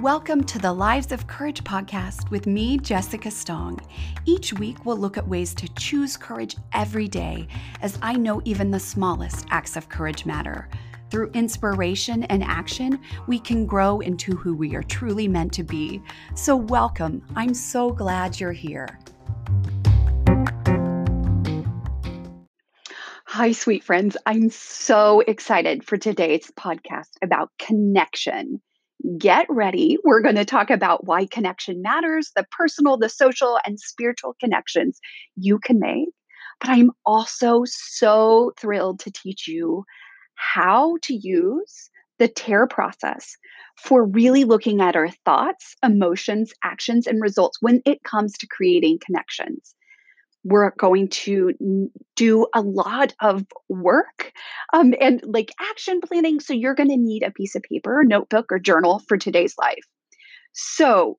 Welcome to the Lives of Courage podcast with me, Jessica Stong. Each week, we'll look at ways to choose courage every day, as I know even the smallest acts of courage matter. Through inspiration and action, we can grow into who we are truly meant to be. So, welcome. I'm so glad you're here. Hi, sweet friends. I'm so excited for today's podcast about connection get ready. We're going to talk about why connection matters, the personal, the social, and spiritual connections you can make. But I'm also so thrilled to teach you how to use the tear process for really looking at our thoughts, emotions, actions, and results when it comes to creating connections we're going to do a lot of work um, and like action planning. So you're going to need a piece of paper, notebook, or journal for today's life. So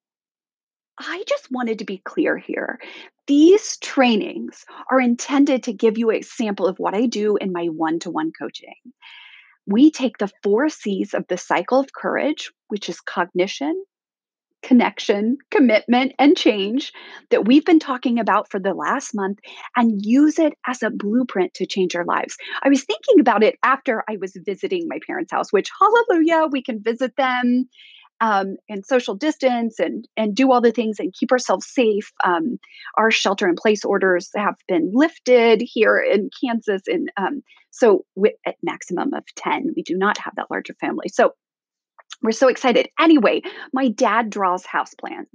I just wanted to be clear here. These trainings are intended to give you a sample of what I do in my one to one coaching. We take the four C's of the cycle of courage, which is cognition, connection, commitment, and change that we've been talking about for the last month and use it as a blueprint to change our lives. I was thinking about it after I was visiting my parents' house, which, hallelujah, we can visit them. Um, and social distance and and do all the things and keep ourselves safe. Um, our shelter in place orders have been lifted here in Kansas, and um, so at maximum of ten, we do not have that larger family. So we're so excited. Anyway, my dad draws house plans.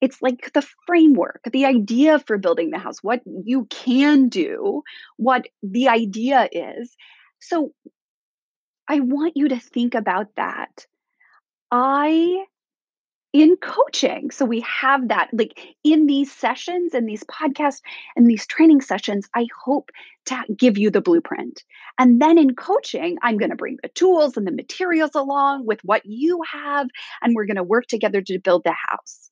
It's like the framework, the idea for building the house, what you can do, what the idea is. So I want you to think about that. I in coaching. So we have that like in these sessions and these podcasts and these training sessions, I hope to give you the blueprint. And then in coaching, I'm going to bring the tools and the materials along with what you have, and we're going to work together to build the house.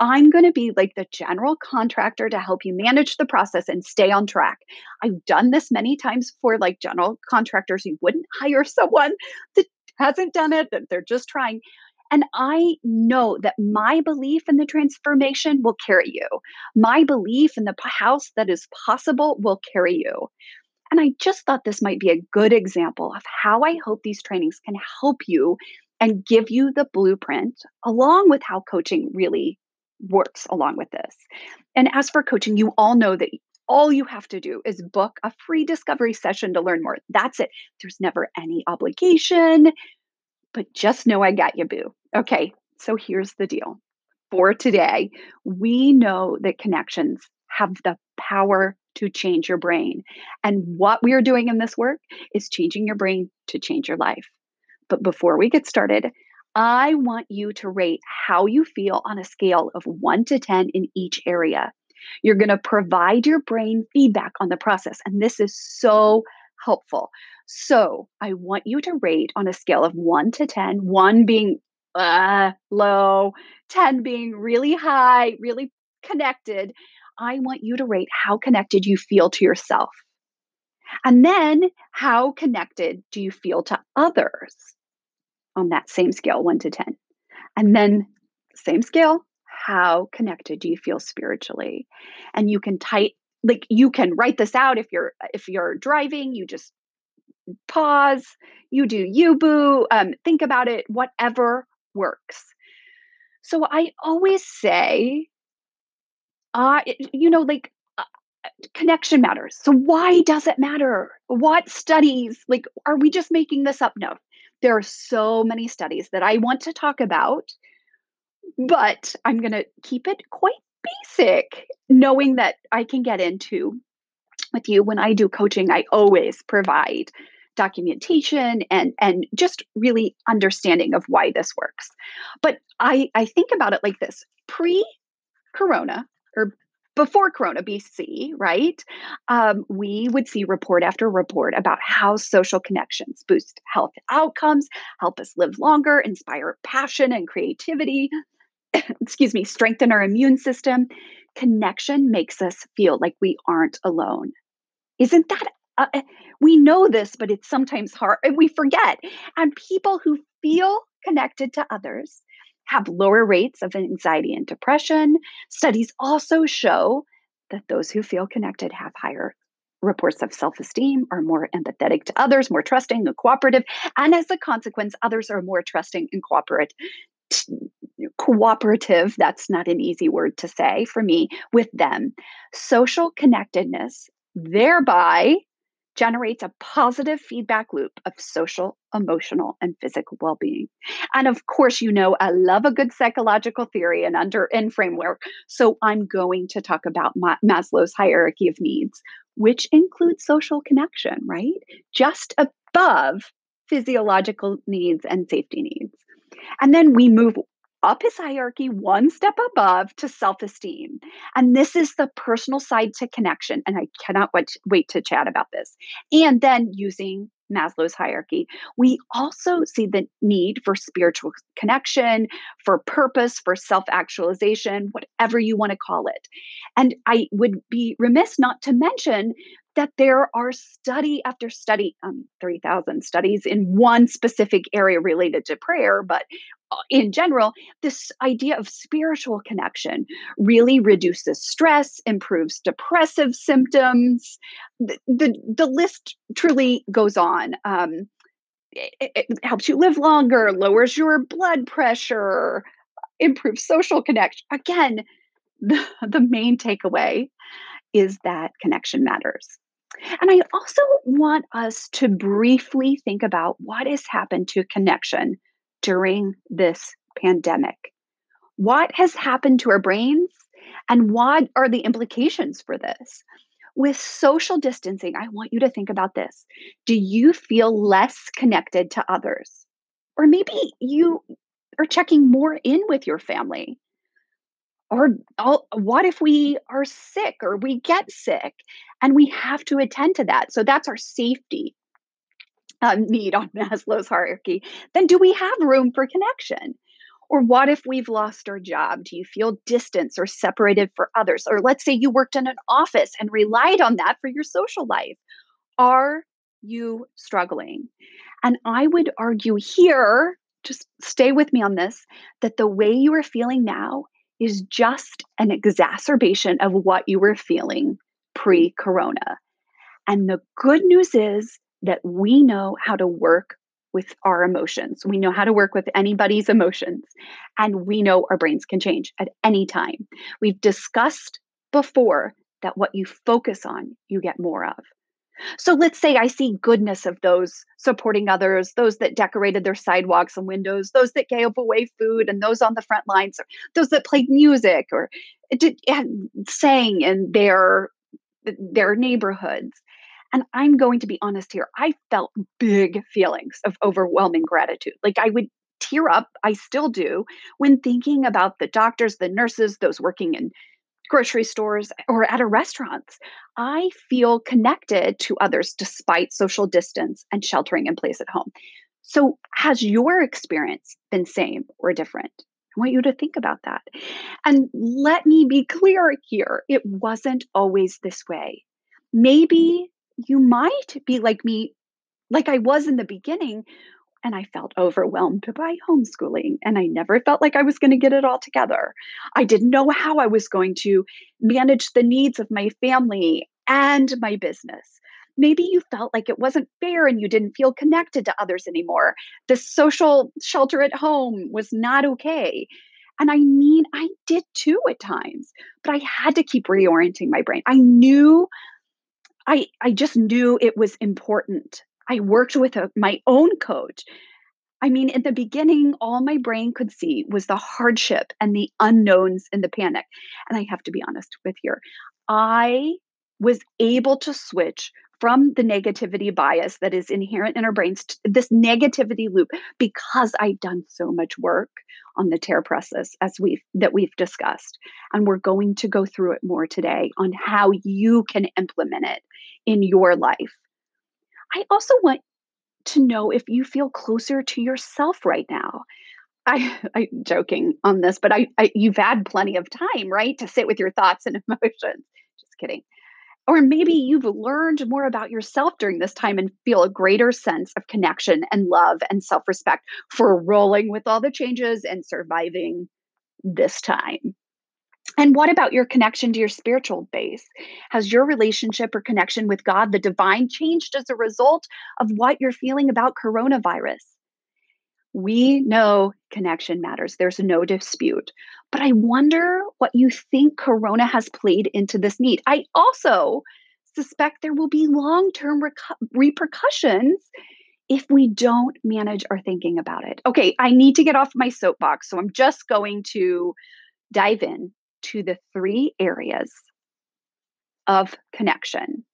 I'm going to be like the general contractor to help you manage the process and stay on track. I've done this many times for like general contractors who wouldn't hire someone that hasn't done it, that they're just trying. And I know that my belief in the transformation will carry you. My belief in the house that is possible will carry you. And I just thought this might be a good example of how I hope these trainings can help you and give you the blueprint along with how coaching really works along with this. And as for coaching, you all know that all you have to do is book a free discovery session to learn more. That's it. There's never any obligation but just know I got you, boo. Okay, so here's the deal. For today, we know that connections have the power to change your brain. And what we are doing in this work is changing your brain to change your life. But before we get started, I want you to rate how you feel on a scale of one to 10 in each area. You're going to provide your brain feedback on the process. And this is so helpful. So I want you to rate on a scale of one to 10, one being uh, low, 10 being really high, really connected. I want you to rate how connected you feel to yourself. And then how connected do you feel to others on that same scale, one to 10? And then, same scale, how connected do you feel spiritually? And you can type like you can write this out if you're if you're driving you just pause, you do you boo, um, think about it, whatever works. So I always say, uh, you know, like uh, connection matters. So why does it matter? What studies, like, are we just making this up? No, there are so many studies that I want to talk about, but I'm going to keep it quite basic, knowing that I can get into with you when I do coaching. I always provide documentation and and just really understanding of why this works. But i i think about it like this pre corona or before corona bc right um, we would see report after report about how social connections boost health outcomes help us live longer inspire passion and creativity excuse me strengthen our immune system. Connection makes us feel like we aren't alone. Isn't that uh, eh, we know this, but it's sometimes hard. We forget. And people who feel connected to others have lower rates of anxiety and depression. Studies also show that those who feel connected have higher reports of self esteem, are more empathetic to others, more trusting and cooperative. And as a consequence, others are more trusting and cooperative. Cooperative, that's not an easy word to say for me, with them. Social connectedness thereby generates a positive feedback loop of social, emotional, and physical well-being. And of course, you know I love a good psychological theory and under and framework. So I'm going to talk about Ma- Maslow's hierarchy of needs, which includes social connection, right? Just above physiological needs and safety needs. And then we move up his hierarchy one step above to self esteem. And this is the personal side to connection. And I cannot wait, wait to chat about this. And then using Maslow's hierarchy, we also see the need for spiritual connection, for purpose, for self actualization, whatever you want to call it. And I would be remiss not to mention that there are study after study, um, 3,000 studies in one specific area related to prayer, but uh, in general, this idea of spiritual connection really reduces stress, improves depressive symptoms. The, the, the list truly goes on. Um, it, it helps you live longer, lowers your blood pressure, improves social connection. Again, the, the main takeaway is that connection matters. And I also want us to briefly think about what has happened to connection during this pandemic. What has happened to our brains and what are the implications for this? With social distancing, I want you to think about this. Do you feel less connected to others? Or maybe you are checking more in with your family or what if we are sick or we get sick and we have to attend to that? So that's our safety um, need on maslow's hierarchy. Then do we have room for connection? Or what if we've lost our job? Do you feel distance or separated for others? Or let's say you worked in an office and relied on that for your social life. Are you struggling? And i would argue here just stay with me on this that the way you are feeling now is just an exacerbation of what you were feeling pre corona. And the good news is that we know how to work with our emotions. We know how to work with anybody's emotions, and we know our brains can change at any time. We've discussed before that what you focus on, you get more of. So let's say I see goodness of those supporting others, those that decorated their sidewalks and windows, those that gave away food, and those on the front lines, those that played music or did, sang in their their neighborhoods. And I'm going to be honest here, I felt big feelings of overwhelming gratitude. Like I would tear up, I still do, when thinking about the doctors, the nurses, those working in grocery stores or at a restaurant, I feel connected to others despite social distance and sheltering in place at home. So, has your experience been same or different? I want you to think about that. And let me be clear here it wasn't always this way. Maybe you might be like me, like I was in the beginning, and I felt overwhelmed by homeschooling and I never felt like I was going to get it all together. I didn't know how I was going to manage the needs of my family and my business. Maybe you felt like it wasn't fair and you didn't feel connected to others anymore. The social shelter at home was not okay. And I mean, I did too at times, but I had to keep reorienting my brain. I knew I I just knew it was important I worked with a, my own coach. I mean, in the beginning, all my brain could see was the hardship and the unknowns and the panic. And I have to be honest with you, I was able to switch from the negativity bias that is inherent in our brains this negativity loop because I've done so much work on the tear process as we've that we've discussed and we're going to go through it more today on how you can implement it in your life I also want to know if you feel closer to yourself right now. I, I'm joking on this, but I, I, you've had plenty of time, right, to sit with your thoughts and emotions. Just kidding. Or maybe mm. you've learned more about yourself during this time and feel a greater sense of connection and love and self respect for rolling with all the changes and surviving this time. And what about your connection to your spiritual base? Has your relationship or connection with God, the divine, changed as a result of what you're feeling about coronavirus? We know connection matters. There's no dispute. But I wonder what you think Corona has played into this need. I also suspect there will be long term repercussions if we don't manage our thinking about it. Okay, I need to get off my soapbox. So I'm just going to dive in to the three areas of connection.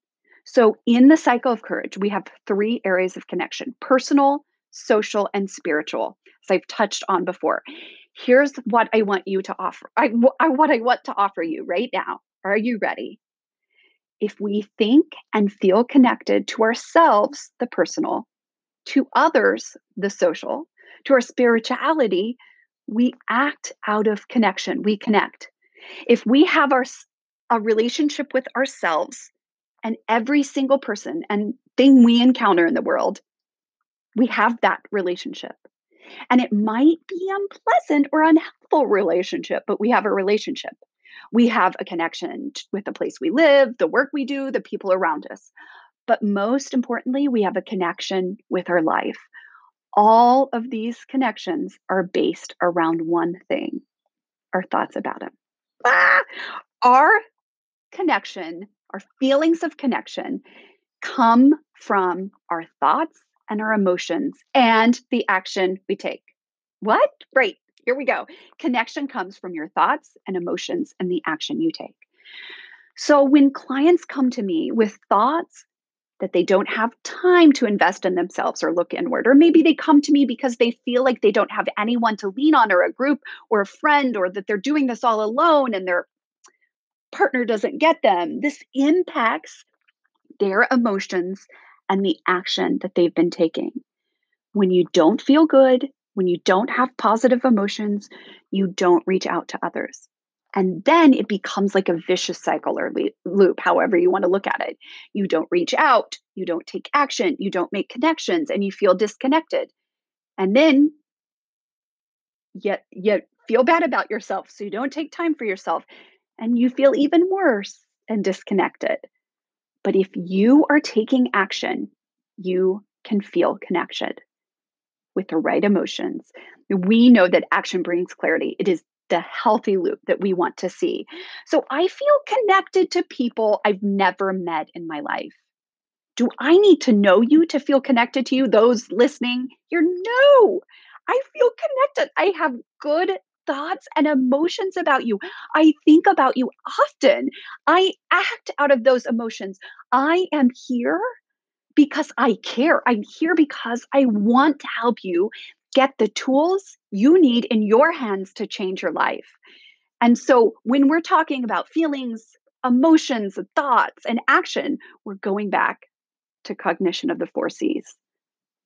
So in the cycle of courage, we have three areas of connection personal, social, and spiritual, as I've touched on before. Here's what I want you to offer. I, I, what I want to offer you right now. Are you ready? If we think and feel connected to ourselves, the personal, to others, the social, to our spirituality, we act out of connection. We connect. If we have our a relationship with ourselves and every single person and thing we encounter in the world we have that relationship. And it might be unpleasant or unhelpful relationship, but we have a relationship. We have a connection with the place we live, the work we do, the people around us. But most importantly, we have a connection with our life. All of these connections are based around one thing our thoughts about it. Ah! Our connection, our feelings of connection, come from our thoughts and our emotions and the action we take. What? Great. Here we go. Connection comes from your thoughts and emotions and the action you take. So when clients come to me with thoughts that they don't have time to invest in themselves or look inward, or maybe they come to me because they feel like they don't have anyone to lean on, or a group, or a friend, or that they're doing this all alone and their partner doesn't get them, this impacts their emotions and the action that they've been taking. When you don't feel good, when you don't have positive emotions, you don't reach out to others. And then it becomes like a vicious cycle or loop, however you want to look at it. You don't reach out, you don't take action, you don't make connections, and you feel disconnected. And then yet yet feel bad about yourself, so you don't take time for yourself, and you feel even worse and disconnected. But if you are taking action, you can feel connected with the right emotions. We know that action brings clarity. It is the healthy loop that we want to see. So I feel connected to people I've never met in my life. Do I need to know you to feel connected to you? Those listening, you're no. I feel connected. I have good thoughts and emotions about you. I think about you often. I act out of those emotions. I am here because I care. I'm here because I want to help you get the tools you need in your hands to change your life. And so when we're talking about feelings, emotions, thoughts, and action, we're going back to cognition of the four C's,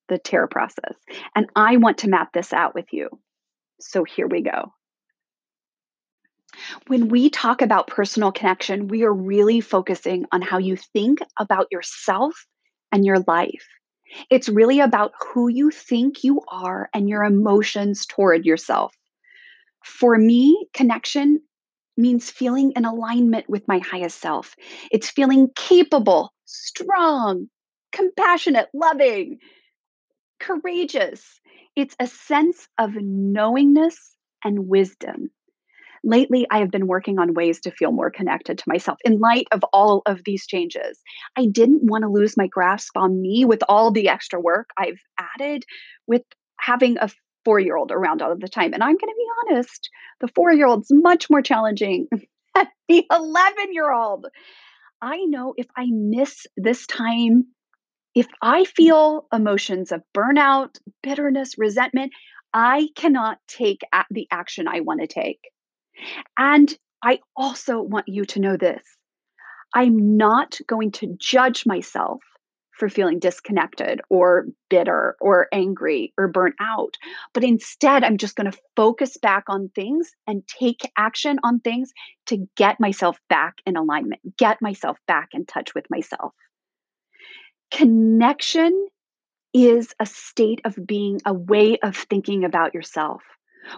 the TEAR process. And I want to map this out with you. So here we go. When we talk about personal connection, we are really focusing on how you think about yourself and your life. It's really about who you think you are and your emotions toward yourself. For me, connection means feeling in alignment with my highest self. It's feeling capable, strong, compassionate, loving, courageous. It's a sense of knowingness and wisdom. Lately, I have been working on ways to feel more connected to myself in light of all of these changes. I didn't want to lose my grasp on me with all the extra work I've added with having a four year old around all of the time. And I'm going to be honest, the four year old's much more challenging than the 11 year old. I know if I miss this time if I feel emotions of burnout, bitterness, resentment, I cannot take the action I want to take. And I also want you to know this I'm not going to judge myself for feeling disconnected or bitter or angry or burnt out. But instead, I'm just going to focus back on things and take action on things to get myself back in alignment, get myself back in touch with myself. Connection is a state of being, a way of thinking about yourself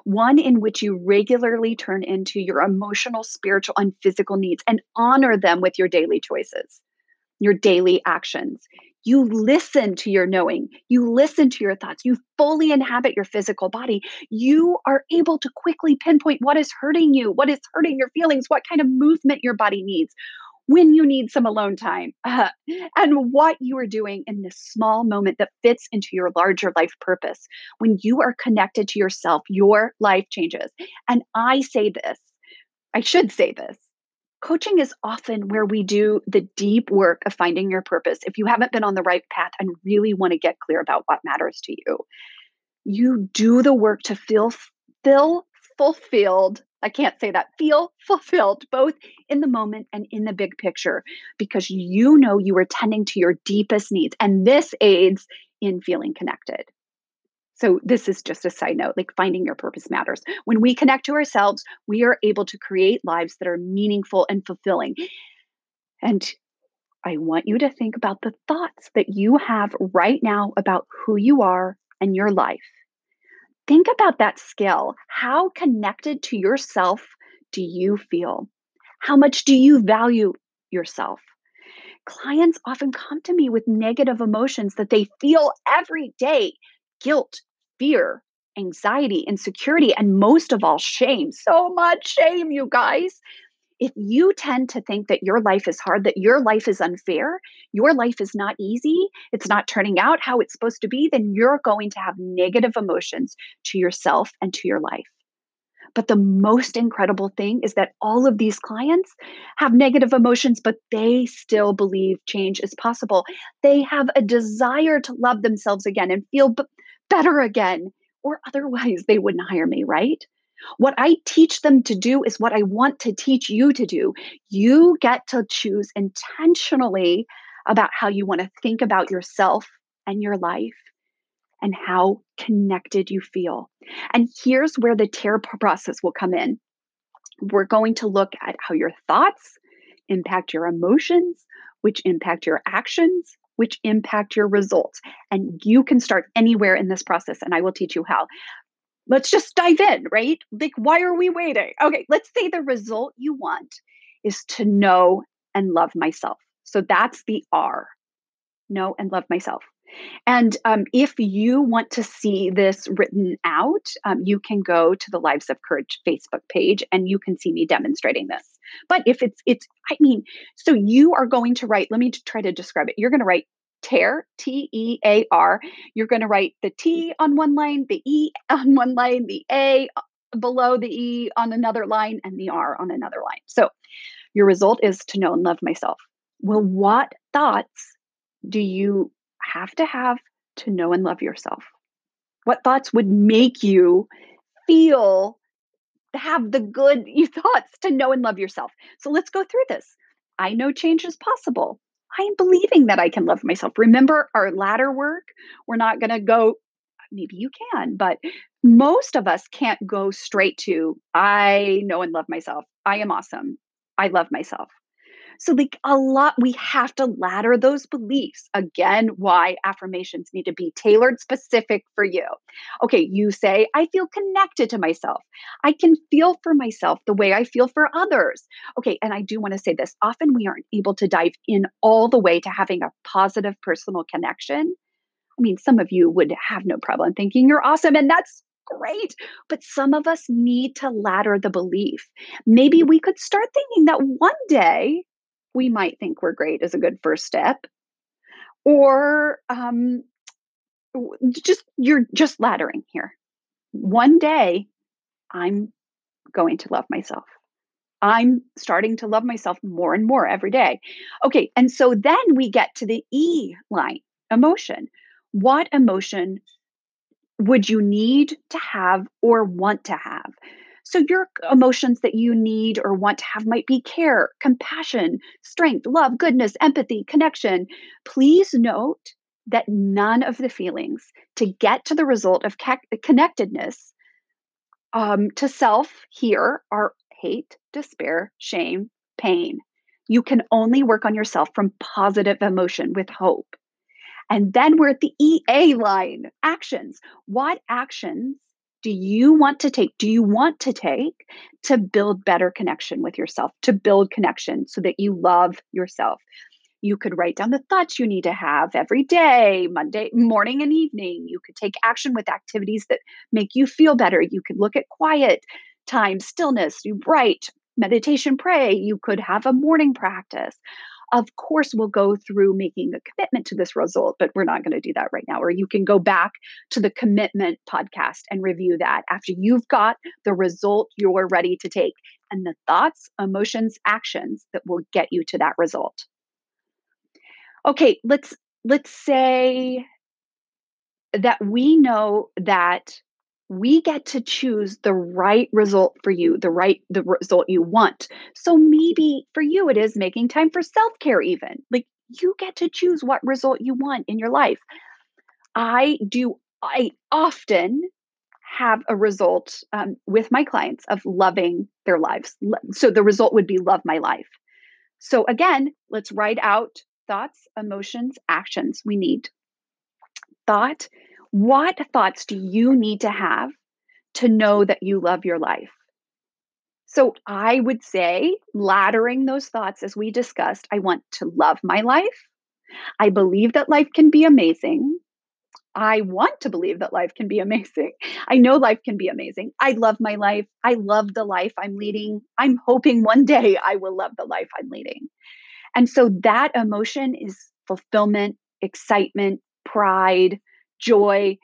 one in which you regularly turn into your emotional, spiritual, and physical needs and honor them with your daily choices, your daily actions. You listen to your knowing, you listen to your thoughts, you fully inhabit your physical body. You are able to quickly pinpoint what is hurting you, what is hurting your feelings, what kind of movement your body needs, when you need some alone time, uh, and what you are doing in this small moment that fits into your larger life purpose. When you are connected to yourself, your life changes. And I say this, I should say this. Coaching is often where we do the deep work of finding your purpose. If you haven't been on the right path and really want to get clear about what matters to you, you do the work to feel feel fulfilled I can't say that. Feel fulfilled both in the moment and in the big picture because you know you are tending to your deepest needs. And this aids in feeling connected. So, this is just a side note like finding your purpose matters. When we connect to ourselves, we are able to create lives that are meaningful and fulfilling. And I want you to think about the thoughts that you have right now about who you are and your life think about that skill. How connected to yourself do you feel? How much do you value yourself? Clients often come to me with negative emotions that they feel every day guilt, fear, anxiety, insecurity, and most of all, shame. So much shame, you guys if you tend to think that your life is hard, that your life is unfair, your life is not easy, it's not turning out how it's supposed to be, then you're going to have negative emotions to yourself and to your life. But the most incredible thing is that all of these clients have negative emotions, but they still believe change is possible. They have a desire to love themselves again and feel b- better again, or otherwise they wouldn't hire me, right? What I teach them to do is what I want to teach you to do. You get to choose intentionally about how you want to think about yourself and your life and how connected you feel. And here's where the tear process will come in. We're going to look at how your thoughts impact your emotions, which impact your actions, which impact your results. And you can start anywhere in this process, and I will teach you how let's just dive in, right? Like, why are we waiting? Okay, let's say the result you want is to know and love myself. So that's the R know and love myself. And um, if you want to see this written out, um, you can go to the Lives of Courage Facebook page and you can see me demonstrating this. But if it's, it's, I mean, so you are going to write, let me try to describe it. You're going to write tear, T E A R. You're going to write the mm. T on one line, the E on one line, the A uh, below the E on another line, and the R on another line. So your result is to know and love myself. Well, what thoughts do you have to have to know and love yourself? What thoughts would make you feel have the good thoughts to know and love yourself? So let's go through this. I know change is possible. I'm believing that I can love myself. Remember our ladder work? We're not going to go, maybe you can, but most of us can't go straight to, I know and love myself. I am awesome. I love myself. So, like a lot, we have to ladder those beliefs. Again, why affirmations need to be tailored specific for you. Okay, you say, I feel connected to myself. I can feel for myself the way I feel for others. Okay, and I do want to say this often we aren't able to dive in all the way to having a positive personal connection. I mean, some of you would have no problem thinking you're awesome, and that's great. But some of us need to ladder the belief. Maybe we could start thinking that one day we might think we're great is a good first step. Or um, just you're just laddering here. One day, I'm going to love myself. I'm starting to love myself more and more every day. Okay, and so then we get to the E line emotion. What emotion would you need to have or want to have? So, your emotions that you need or want to have might be care, compassion, strength, love, goodness, empathy, connection. Please note that none of the feelings to get to the result of connectedness um, to self here are hate, despair, shame, pain. You can only work on yourself from positive emotion with hope. And then we're at the EA line actions. What actions do you want to take? Do you want to take to build better connection with yourself, to build connection so that you love yourself? You could write down the thoughts you need to have every day, Monday morning and evening. You could take action with activities that make you feel better. You could look at quiet time, stillness, you write, meditation, pray. You could have a morning practice. Of course, we'll go through making a commitment to this result, but we're not going to do that right now. Or you can go back to the commitment podcast and review that after you've got the result you're ready to take and the thoughts, emotions, actions that will get you to that result. Okay, let's let's say that we know that we get to choose the right result for you, the right the result you want. So maybe for you it is making time for self-care even. Like you get to choose what result you want in your life. I do I often have a result um, with my clients of loving their lives. So the result would be love my life. So again, let's write out thoughts, emotions, actions we need. Thought, what thoughts do you need to have to know that you love your life? So I would say, laddering those thoughts as we discussed, I want to love my life. I believe that life can be amazing. I want to believe that life can be amazing. I know life can be amazing. I love my life. I love the life I'm leading. I'm hoping one day I will love the life I'm leading. And so that emotion is fulfillment, excitement, pride, joy.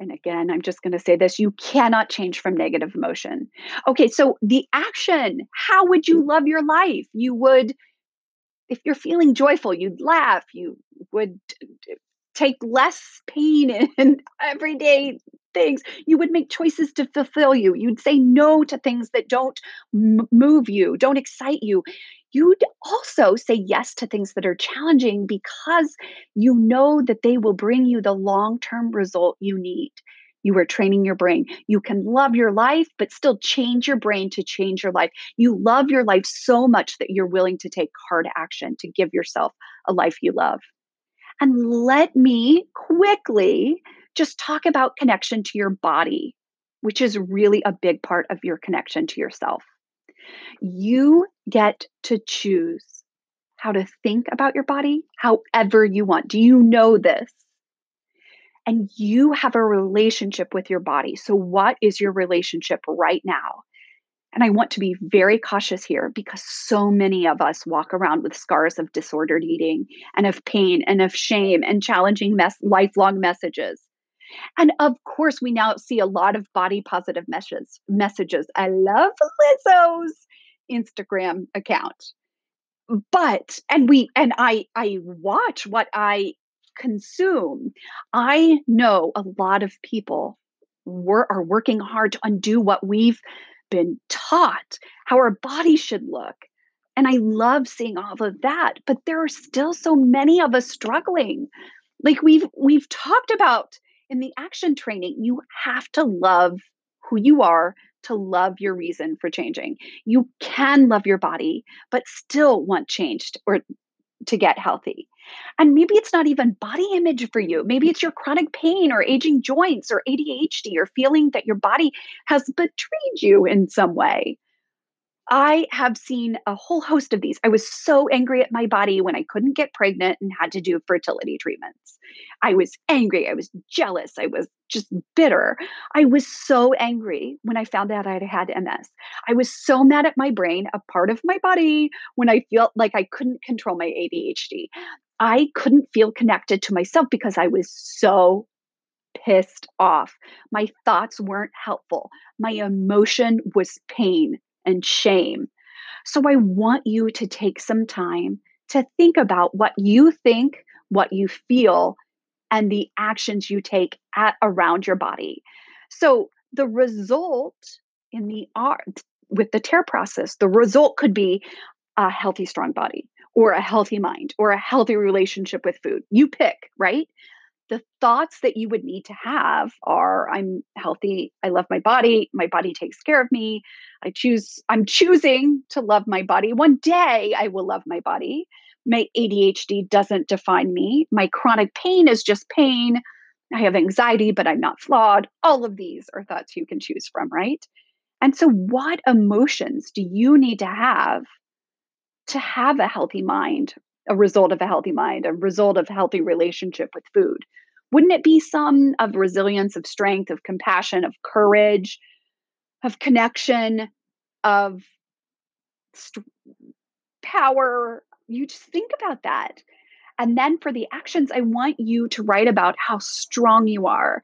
And again, I'm just going to say this you cannot change from negative emotion. Okay, so the action how would you mm. love your life? You would, if you're feeling joyful, you'd laugh, you would take less pain in everyday things. You would make choices to fulfill you. You'd say no to things that don't move you, don't excite you you'd also say yes to things that are challenging because you know that they will bring you the long term result you need. You are training your brain. You can love your life, but still change your brain to change your life. You love your life so much that you're willing to take hard action to give yourself a life you love. And let me quickly just talk about connection to your body, which is really a big part of your connection to yourself. You get to choose how to think about your body however you want. Do you know this? And you have a relationship with your body. So, what is your relationship right now? And I want to be very cautious here because so many of us walk around with scars of disordered eating and of pain and of shame and challenging mess- lifelong messages. And of course, we now see a lot of body positive messages. Messages. I love Lizzo's Instagram account. But and we and I I watch what I consume. I know a lot of people were, are working hard to undo what we've been taught, how our body should look. And I love seeing all of that, but there are still so many of us struggling. Like we've we've talked about in the action training, you have to love who you are to love your reason for changing. You can love your body, but still want changed or to get healthy. And maybe it's not even body image for you. Maybe it's your chronic pain or aging joints or ADHD or feeling that your body has betrayed you in some way. I have seen a whole host of these. I was so angry at my body when I couldn't get pregnant and had to do fertility treatments. I was angry. I was jealous. I was just bitter. I was so angry when I found out I had MS. I was so mad at my brain, a part of my body, when I felt like I couldn't control my ADHD. I couldn't feel connected to myself because I was so pissed off. My thoughts weren't helpful. My emotion was pain and shame. So I want you to take some time to think about what you think, what you feel, and the actions you take at around your body. So the result in the art with the tear process, the result could be a healthy, strong body or a healthy mind or a healthy relationship with food. You pick, right? The thoughts that you would need to have are I'm healthy, I love my body, my body takes care of me. I choose I'm choosing to love my body. One day I will love my body. My ADHD doesn't define me. My chronic pain is just pain. I have anxiety, but I'm not flawed. All of these are thoughts you can choose from, right? And so, what emotions do you need to have to have a healthy mind, a result of a healthy mind, a result of healthy relationship with food? Wouldn't it be some of resilience, of strength, of compassion, of courage, of connection, of st- power? You just think about that. And then for the actions, I want you to write about how strong you are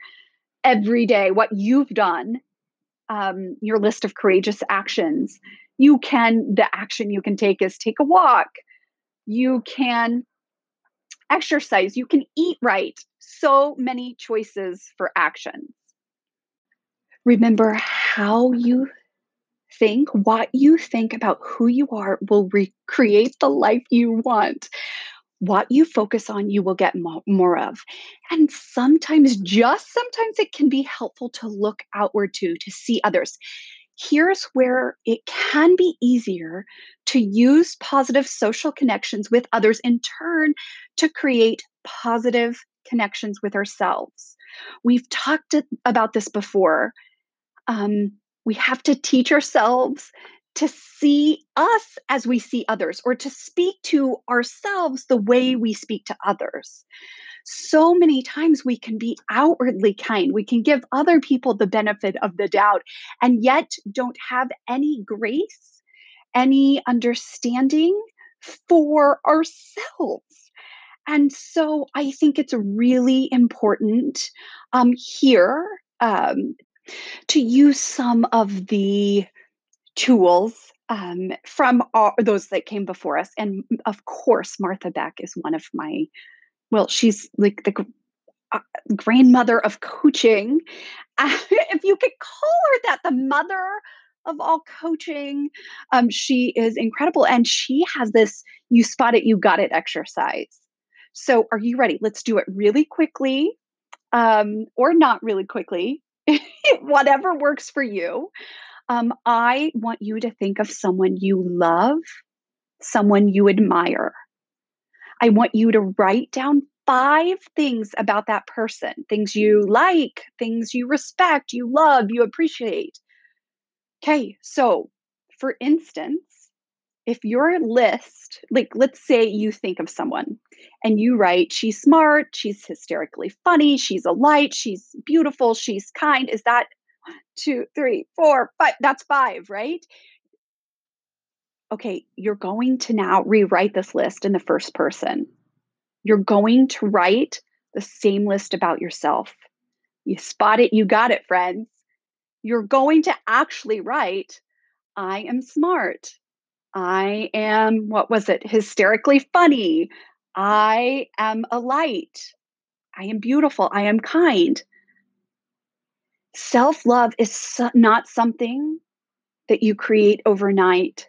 every day, what you've done um, your list of courageous actions. You can, the action you can take is take a walk. You can exercise. You can eat right. So many choices for actions. Remember how you think, what you think about who you are will recreate the life you want what you focus on, you will get mo- more of. And sometimes, just sometimes, it can be helpful to look outward too, to see others. Here's where it can be easier to use positive social connections with others in turn to create positive connections with ourselves. We've talked about this before. Um, we have to teach ourselves to see us as we see others or to speak to ourselves the way we speak to others. So many times we can be outwardly kind. We can give other people the benefit of the doubt and yet don't have any grace, any understanding for ourselves. And so I think it's really important um, here um, to use some of the tools um, from all, those that came before us. And of course, Martha Beck is one of my, well, she's like the uh, grandmother of coaching. If you could call her that, the mother of all coaching. Um, she is incredible. And she has this you spot it, you got it exercise. So, are you ready? Let's do it really quickly um, or not really quickly, whatever works for you. Um, I want you to think of someone you love, someone you admire. I want you to write down five things about that person things you like, things you respect, you love, you appreciate. Okay, so for instance, if your list, like let's say you think of someone and you write, she's smart, she's hysterically funny, she's a light, she's beautiful, she's kind. Is that two, three, four, five. That's five, right? Okay, you're going to now rewrite this list in the first person. You're going to write the same list about yourself. You spot it, you got it, friends. You're going to actually write, I am smart. I am, what was it, hysterically funny. I am a light. I am beautiful. I am kind. Self love is so, not something that you create overnight.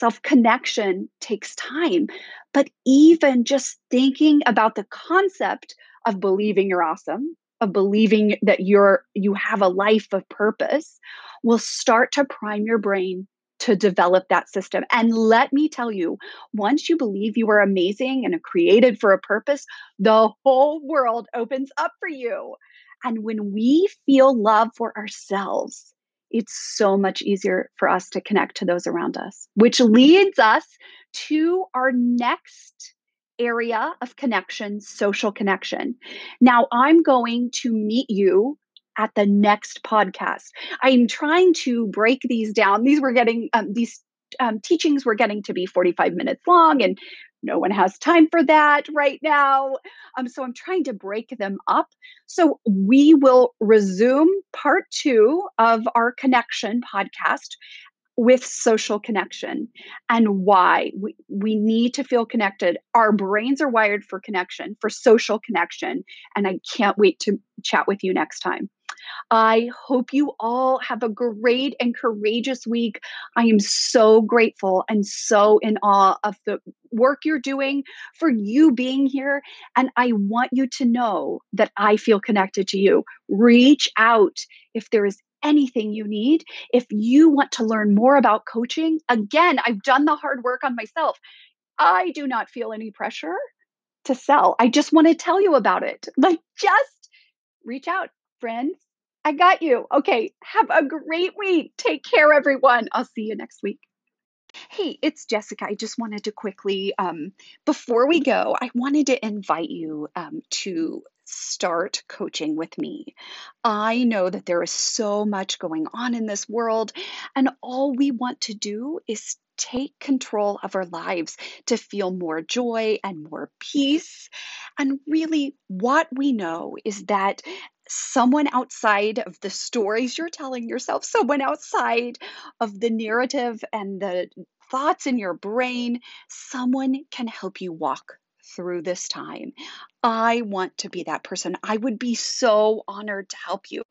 Self connection takes time. But even just thinking about the concept of believing you're awesome, of believing that you're you have a life of purpose will start to prime your brain to develop that system. And let me tell you, once you believe you are amazing and created for a purpose, the whole world opens up for you. And when we feel love for ourselves, it's so much easier for us to connect to those around us, which leads us to our next area of connection social connection. Now, I'm going to meet you at the next podcast. I'm trying to break these down. These were getting, um, these um, teachings were getting to be 45 minutes long, and no one has time for that right now. Um, so I'm trying to break them up. So we will resume part two of our connection podcast with social connection and why we, we need to feel connected. Our brains are wired for connection, for social connection. And I can't wait to chat with you next time. I hope you all have a great and courageous week. I am so grateful and so in awe of the work you're doing for you being here. And I want you to know that I feel connected to you. Reach out if there is anything you need. If you want to learn more about coaching, again, I've done the hard work on myself. I do not feel any pressure to sell. I just want to tell you about it. Like, just reach out, friends. I got you. Okay. Have a great week. Take care, everyone. I'll see you next week. Hey, it's Jessica. I just wanted to quickly, um, before we go, I wanted to invite you um, to start coaching with me. I know that there is so much going on in this world, and all we want to do is take control of our lives to feel more joy and more peace. And really, what we know is that someone outside of the stories you're telling yourself, someone outside of the narrative and the thoughts in your brain, someone can help you walk through this time. I want to be that person. I would be so honored to help you.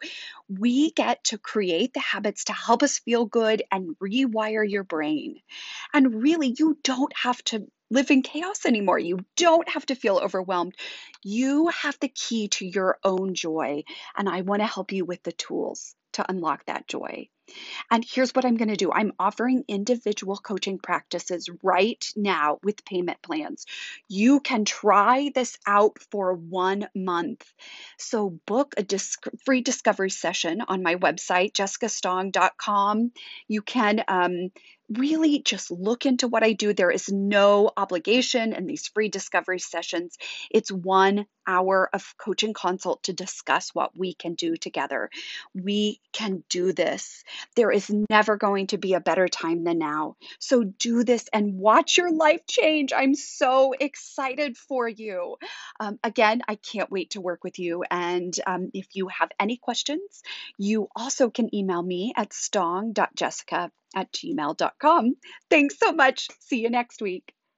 We get to create the habits to help us feel good and rewire your brain. And really, you don't have to live in chaos anymore. You don't have to feel overwhelmed. You have the key to your own joy. And I want to help you with the tools to unlock that joy. And here's what I'm going to do I'm offering individual coaching practices right now with payment plans. You can try this out for one month. So book a free discovery session on my website, jessicastong.com. You can um, really just look into what I do. There is no obligation in these free discovery sessions. It's one hour of coaching consult to discuss what we can do together. We can do this. There is never going to be a better time than now. So do this and watch your life change. I'm so excited for you. Um, again, I can't wait to work with you. And um, if you have any questions, you also can email me at stong.jessica at gmail.com. Thanks so much. See you next week.